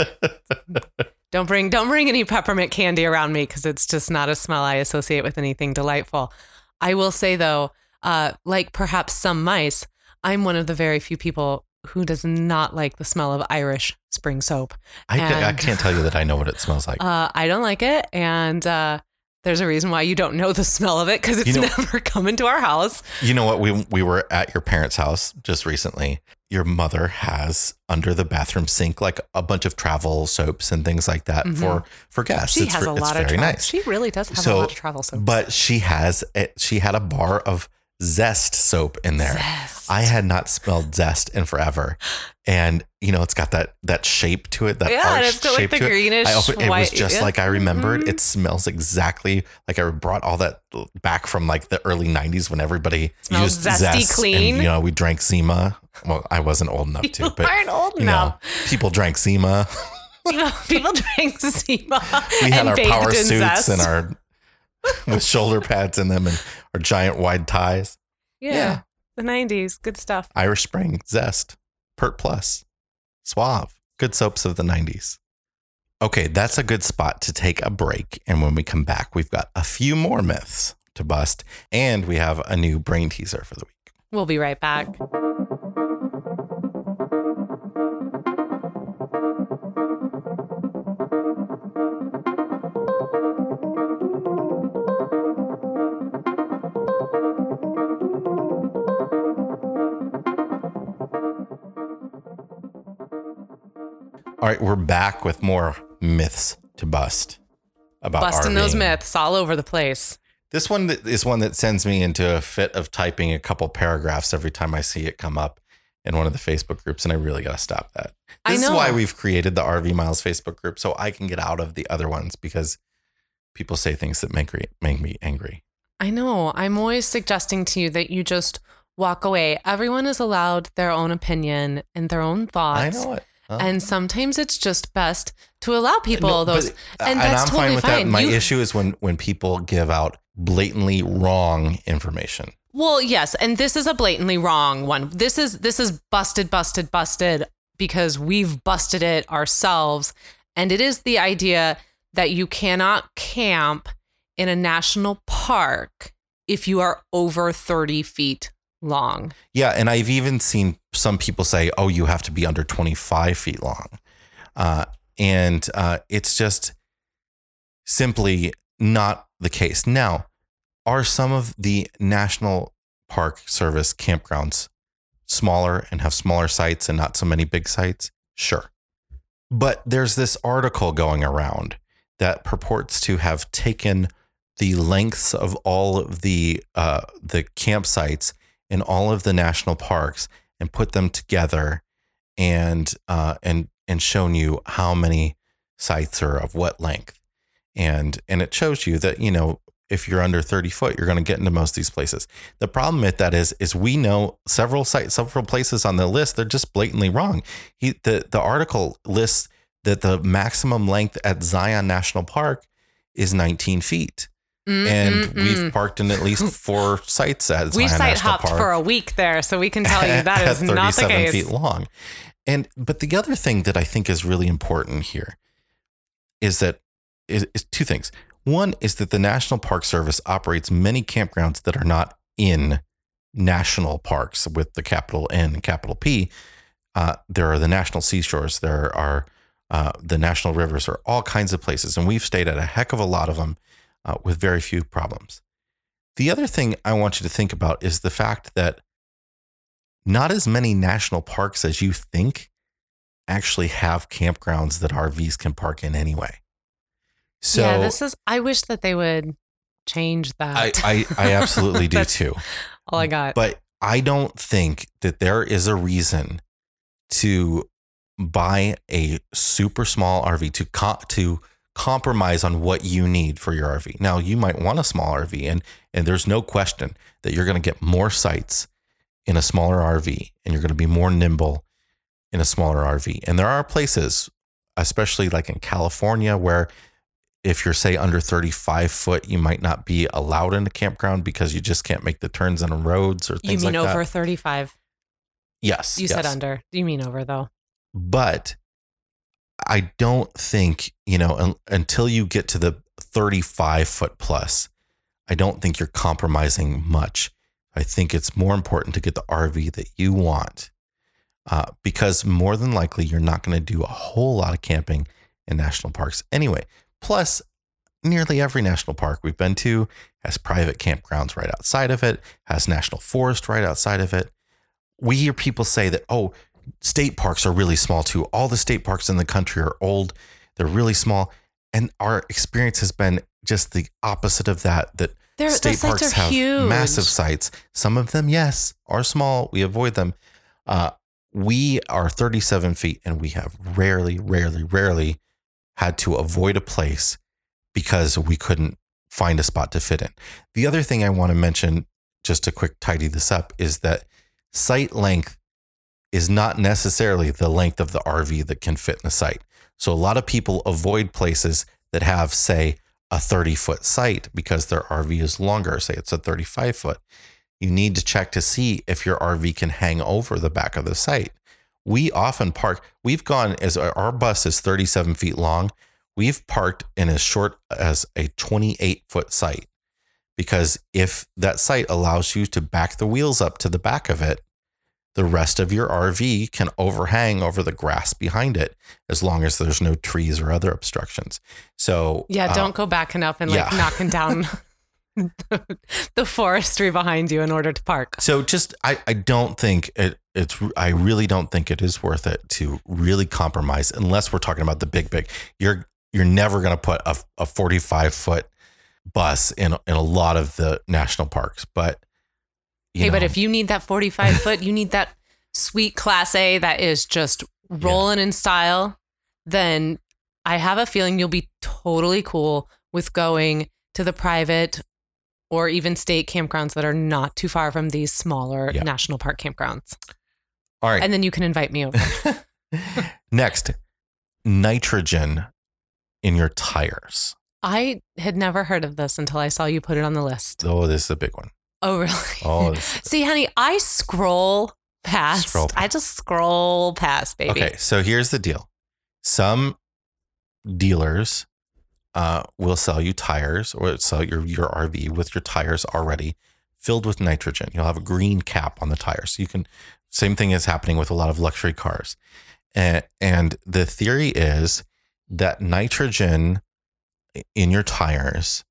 don't bring don't bring any peppermint candy around me because it's just not a smell I associate with anything delightful. I will say though, uh, like perhaps some mice, I'm one of the very few people who does not like the smell of Irish spring soap. I, ca- I can't tell you that I know what it smells like. Uh, I don't like it, and uh, there's a reason why you don't know the smell of it because it's You know- never come into our house. You know what? We we were at your parents' house just recently. Your mother has under the bathroom sink like a bunch of travel soaps and things like that for for guests. Mm-hmm. She it's has a lot of very travel. nice. She really does have a lot of travel soaps. But she has a, she had a bar of zest soap in there. Zest. I had not smelled zest in forever, and you know it's got that that shape to it. That Yeah, and it's got, like, the it. greenish I opened, it was just yeah. like I remembered. Mhm. It smells exactly like I brought all that back from like the early '90s when everybody used zesty zest clean. And, you know, we drank Zima. Well, I wasn't old enough to, you but aren't old you know, enough. people drank Zima. People, drank Zima. We had our power suits zest. and our with shoulder pads in them and our giant wide ties. yeah, yeah. the '90s, good stuff. Irish Spring, Zest, Pert Plus, Suave, good soaps of the 90s. Okay, that's a good spot to take a break. And when we come back, we've got a few more myths to bust, and we have a new brain teaser for the week. We'll be right back. All right, we're back with more myths to bust about Busting those myths all over the place. This one is one that sends me into a fit of typing a couple paragraphs every time I see it come up in one of the Facebook groups, and I really got to stop that. I This is why we've created the RV Miles Facebook group so I can get out of the other ones because people say things that make, make me angry. I know. I'm always suggesting to you that you just walk away. Everyone is allowed their own opinion and their own thoughts. I know it. Uh, And sometimes it's just best to allow people no, those. but- and that's I'm totally fine with fine. that. My You- issue is when when people give out blatantly wrong information. Well, yes, and this is a blatantly wrong one. This is this is busted, busted, busted because we've busted it ourselves, and it is the idea that you cannot camp in a national park if you are over thirty feet long. Yeah, and I've even seen some people say, "Oh, you have to be under 25 feet long," uh, and uh, it's just simply not the case. Now, are some of the National Park Service campgrounds smaller and have smaller sites and not so many big sites? Sure, but there's this article going around that purports to have taken the lengths of all of the uh, the campsites in all of the national parks and put them together and uh, and and shown you how many sites are of what length. And and it shows you that you know if you're under 30 foot you're going to get into most of these places. The problem with that is is we know several sites several places on the list they're just blatantly wrong. He the the article lists that the maximum length at zion national park is 19 feet and Mm, mm, we've mm. parked in at least four sites at we site National hopped Park for a week there, so we can tell you that at is not the 37 case. feet long. And but the other thing that I think is really important here is that is, is two things. One is that the National Park Service operates many campgrounds that are not in national parks with the capital N and capital P. Uh, there are the national seashores. There are uh, the national rivers. There are all kinds of places, and we've stayed at a heck of a lot of them uh, with very few problems. The other thing I want you to think about is the fact that not as many national parks as you think actually have campgrounds that RVs can park in anyway. So yeah, this is. I wish that they would change that. I, I, I absolutely do too. all I got. But I don't think that there is a reason to buy a super small RV to co- to compromise on what you need for your RV. Now, you might want a small RV and and there's no question that you're going to get more sites in a smaller RV and you're going to be more nimble in a smaller RV. And there are places especially like in California where if you're say under 35 foot, you might not be allowed in a campground because you just can't make the turns on roads or things. like that. you mean like over that. 35? Yes. You said under. You mean over though? but I don't think, you know, un- until you get to the 35 foot plus, I don't think you're compromising much. I think it's more important to get the RV that you want uh, because more than likely you're not going to do a whole lot of camping in national parks anyway. Plus, nearly every national park we've been to has private campgrounds right outside of it, has national forest right outside of it. We hear people say that, oh, state parks are really small too. All the state parks in the country are old, they're really small. And our experience has been just the opposite of that, that They're, state parks are have huge. massive sites. Some of them, yes, are small. We avoid them. Uh, we are 37 feet and we have rarely, rarely, rarely had to avoid a place because we couldn't find a spot to fit in. The other thing I want to mention, just to quick tidy this up, is that site length is not necessarily the length of the RV that can fit in the site. So a lot of people avoid places that have, say, a 30 foot site because their RV is longer. Say it's a 35 foot. You need to check to see if your RV can hang over the back of the site. We often park, we've gone as our bus is 37 feet long. We've parked in as short as a 28 foot site because if that site allows you to back the wheels up to the back of it, the rest of your RV can overhang over the grass behind it as long as there's no trees or other obstructions. So, Yeah, uh, don't go backing up and like yeah. knocking down the forestry behind you in order to park. So just I, I don't think it it's I really don't think it is worth it to really compromise unless we're talking about the big big. You're you're never going to put a, a 45 foot bus in in a lot of the national parks, but hey, but if you need that 45 foot, you need that sweet class A that is just rolling in style, then I have a feeling you'll be totally cool with going to the private or even state campgrounds that are not too far from these smaller Yeah. national park campgrounds. all right, And then you can invite me over. next nitrogen in your tires. I had never heard of this until I saw you put it on the list. Oh, this is a big one. Oh, really? Oh, See, honey, I scroll past. Scroll I just scroll past, baby. Okay, so here's the deal. Some dealers uh, will sell you tires or sell your, your RV with your tires already filled with nitrogen. You'll have a green cap on the tires. So you can, same thing is happening with a lot of luxury cars. And, and the theory is that nitrogen in your tires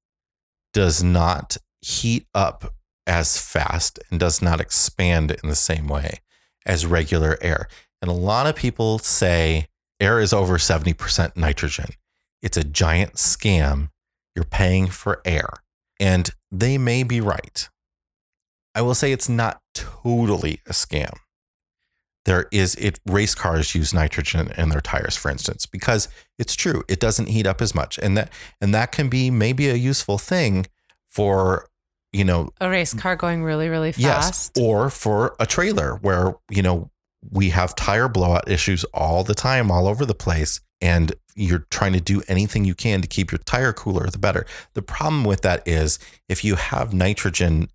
does not heat up as fast and does not expand in the same way as regular air. And a lot of people say air is over 70% nitrogen. It's a giant scam. You're paying for air. And they may be right. I will say it's not totally a scam. There is it race cars use nitrogen in their tires, for instance, because it's true. It doesn't heat up as much. And that and that can be maybe a useful thing for, you know, A race car going really, really Yes, fast. or for a trailer where you know we have tire blowout issues all the time, all over the place, and you're trying to do anything you can to keep your tire cooler, the better. The problem with that is if you have nitrogen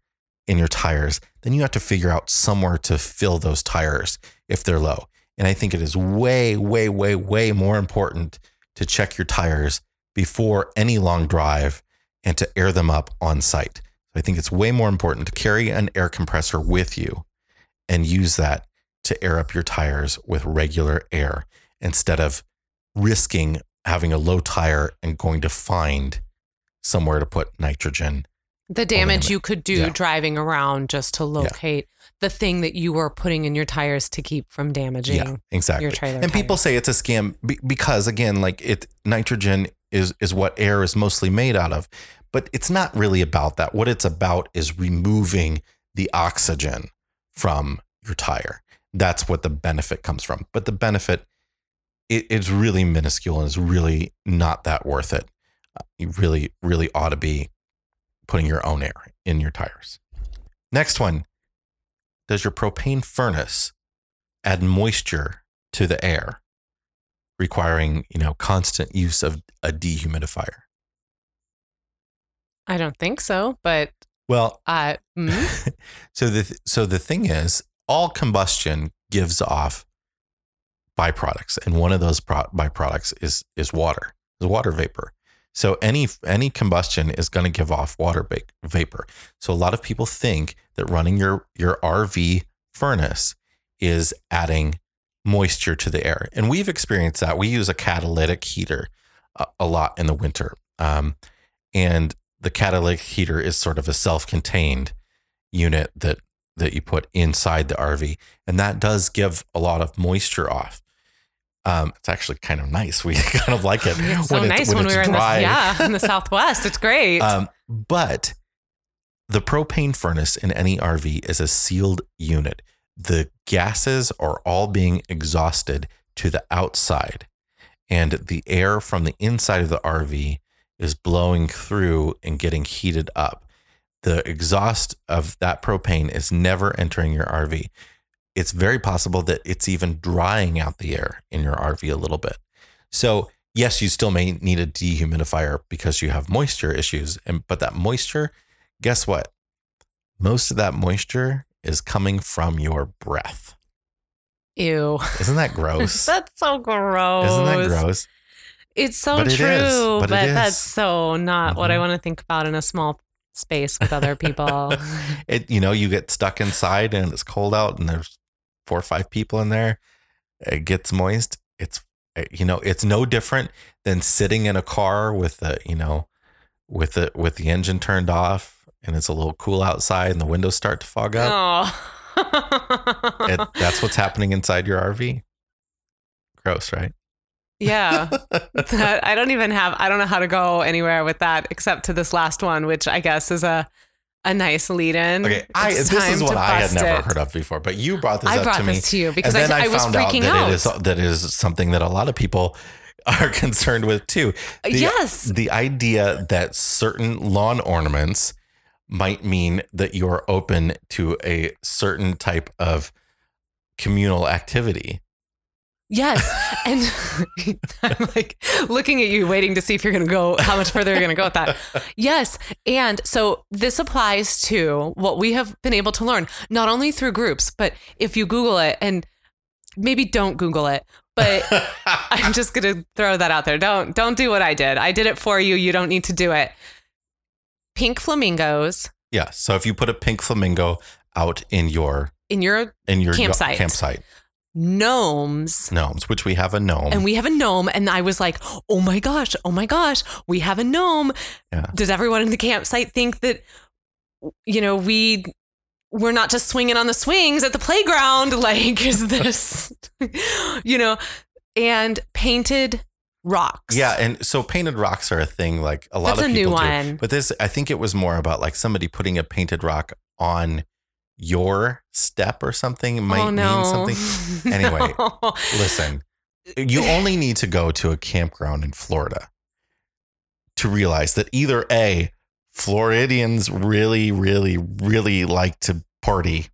in your tires, then you have to figure out somewhere to fill those tires if they're low. And I think it is way, way, way, way more important to check your tires before any long drive and to air them up on site. I think it's way more important to carry an air compressor with you and use that to air up your tires with regular air instead of risking having a low tire and going to find somewhere to put nitrogen. The damage you could do Yeah. driving around just to locate the thing that you were putting in your tires to keep from damaging. Yeah, exactly. your trailer and people say it's a scam because again, like it nitrogen is is what air is mostly made out of, but it's not really about that. What it's about is removing the oxygen from your tire. That's what the benefit comes from. But the benefit it, it's really minuscule and is really not that worth it. You really, really ought to be putting your own air in your tires. Next one. Does your propane furnace add moisture to the air, requiring, you know, constant use of a dehumidifier? I don't think so, but Well, uh, mm, so the so the thing is, all combustion gives off byproducts, and one of those pro- byproducts is is water, is water vapor. So any any combustion is going to give off water ba- vapor. So a lot of people think that running your your RV furnace is adding moisture to the air, and we've experienced that. We use a catalytic heater a, a lot in the winter, um, and the catalytic heater is sort of a self-contained unit that that you put inside the RV, and that does give a lot of moisture off. Um, it's actually kind of nice. We kind of like it it's so nice when, we were in the yeah in the Southwest. It's great. um, but the propane furnace in any RV is a sealed unit. The gases are all being exhausted to the outside, and the air from the inside of the RV is blowing through and getting heated up. The exhaust of that propane is never entering your RV. It's very possible that it's even drying out the air in your RV a little bit. So, yes, you still may need a dehumidifier because you have moisture issues. And but that moisture, guess what? Most of that moisture is coming from your breath. Ew. Isn't that gross? That's so gross. Isn't that gross? It's so But it is. true, But but, it that's so not what I Mhm. want to think about in a small space with other people. it you know, you get stuck inside and it's cold out and there's four or five people in there. It gets moist. It's eh, you know, it's no different than sitting in a car with the, you know, with the with the engine turned off and it's a little cool outside and the windows start to fog up. oh. It, that's what's happening inside your RV. Gross, right? Yeah. That- I don't even have I don't know how to go anywhere with that except to this last one, which I guess is a a nice lead in. Okay, I this is what I had never it. heard of before, but you brought this I up brought to me. this to you because and then I, I, I was found freaking out that out. it is that is something that a lot of people are concerned with too. Uh, the, yes. the idea that certain lawn ornaments might mean that you're open to a certain type of communal activity. Yes. And I'm like looking at you, waiting to see if you're going to go, how much further you're going to go with that. Yes. And so this applies to what we have been able to learn, not only through groups, but if you Google it and maybe don't Google it, but I'm just going to throw that out there. Don't, don't do what I did. I did it for you. You don't need to do it. Pink flamingos yeah. So if you put a pink flamingo out in your in your in your Campsite. campsite gnomes. gnomes, which we have a gnome. and we have a gnome and i was like oh my gosh oh my gosh we have a gnome Yeah. does everyone in the campsite think that you know we we're not just swinging on the swings at the playground like is this you know and painted rocks Yeah, and so painted rocks are a thing. Like a lot That's of a new people do. one. But this, I think it was more about like somebody putting a painted rock on your step or something oh, might oh no mean something. Anyway. No. Listen, uh, you eh, only need to go to a campground in Florida to realize that either a Floridians really, really, really like to party,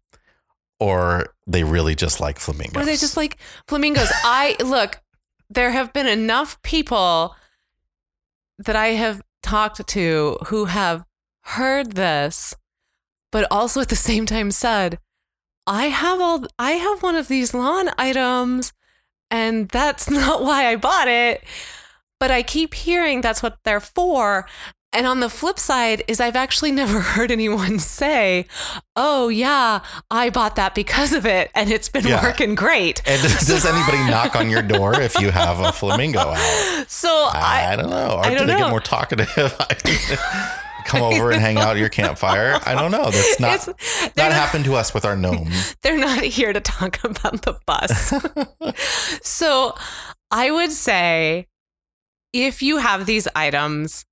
or they really just like flamingos. Or they just like flamingos. I look, there have been enough people that I have talked to who have heard this, but also at the same time said, I have all I have one of these lawn items and that's not why I bought it. But I keep hearing that's what they're for. And on the flip side is I've actually never heard anyone say, "Oh yeah, I bought that because of it and it's been Yeah. working great." And does, does anybody knock on your door if you have a flamingo out? So I, I, don't know. Or I do don't they know. get more talkative? Come over and hang out at your campfire. I don't know. That's not that not, happened to us with our gnomes. they're not here to talk about the bus. so I would say if you have these items,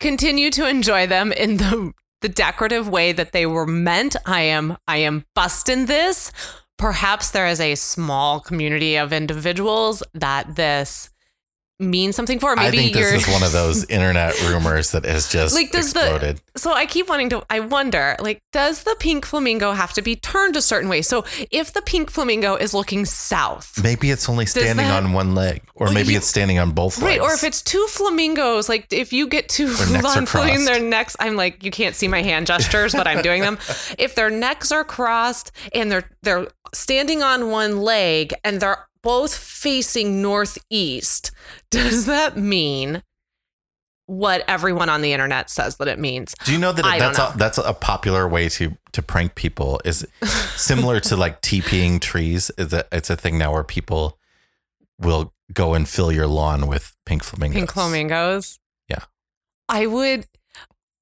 continue to enjoy them in the the decorative way that they were meant. I am I am busting this. Perhaps there is a small community of individuals that this means something for. Maybe I think you're this is one of those internet rumors that has just Like, does the- exploded. so I keep wanting to I wonder like does the pink flamingo have to be turned a certain way? So if the pink flamingo is looking south, maybe it's only standing that- on one leg, or maybe you- it's standing on both right, legs. or if it's two flamingos, like if you get two Their necks are on flaming crossed. their necks, I'm like you can't see my hand gestures, but I'm doing them. If their necks are crossed and they're they're standing on one leg and they're both facing northeast, does that mean what everyone on the internet says that it means? Do you know that I that's know. a, that's a popular way to to prank people? Is similar to like TPing trees. Is a, it's a thing now where people will go and fill your lawn with pink flamingos. Pink flamingos. Yeah. I would.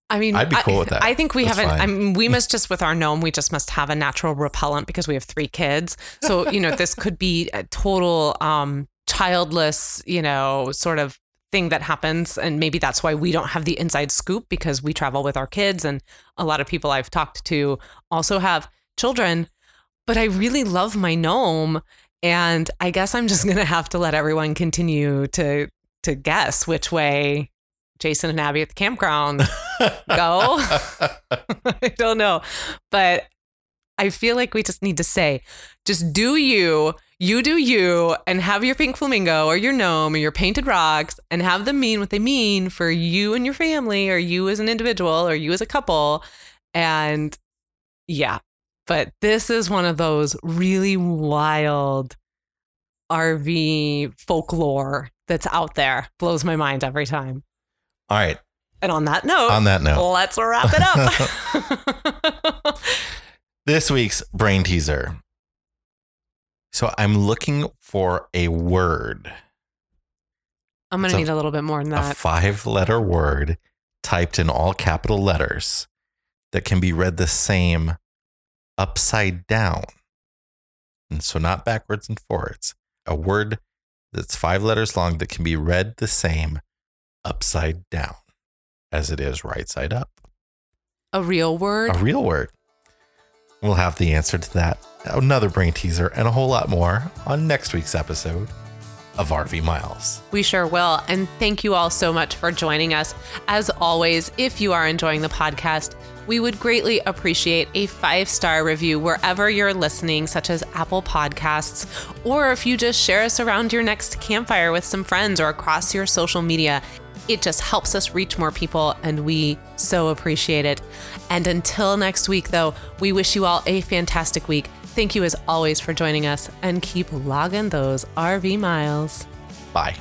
I mean, I'd be I- with that. I think we That's haven't. fine. I mean, we must just with our gnome, we just must have a natural repellent because we have three kids. So you know, this could be a total um, childless, you know, sort of thing that happens, and maybe that's why we don't have the inside scoop because we travel with our kids, and a lot of people I've talked to also have children. But I really love my gnome, and I guess I'm just gonna have to let everyone continue to to guess which way Jason and Abby at the campground go. I don't know. But I feel like we just need to say, just do you, you do you, and have your pink flamingo or your gnome or your painted rocks and have them mean what they mean for you and your family or you as an individual or you as a couple. And yeah, but this is one of those really wild RV folklore that's out there. Blows my mind every time. All right. And on that note, On that note, let's wrap it up. this week's brain teaser. So I'm looking for a word, I'm going to need a little bit more than that. a that. five letter word typed in all capital letters that can be read the same upside down. And so not backwards and forwards. A word that's five letters long that can be read the same upside down as it is right side up. A real word. A real word. We'll have the answer to that, another brain teaser, and a whole lot more on next week's episode of RV Miles. We sure will. And thank you all so much for joining us. As always, if you are enjoying the podcast, we would greatly appreciate a five star review wherever you're listening, such as Apple Podcasts, or if you just share us around your next campfire with some friends or across your social media. It just helps us reach more people, and we so appreciate it. And until next week, though, we wish you all a fantastic week. Thank you as always for joining us, and keep logging those RV miles. Bye.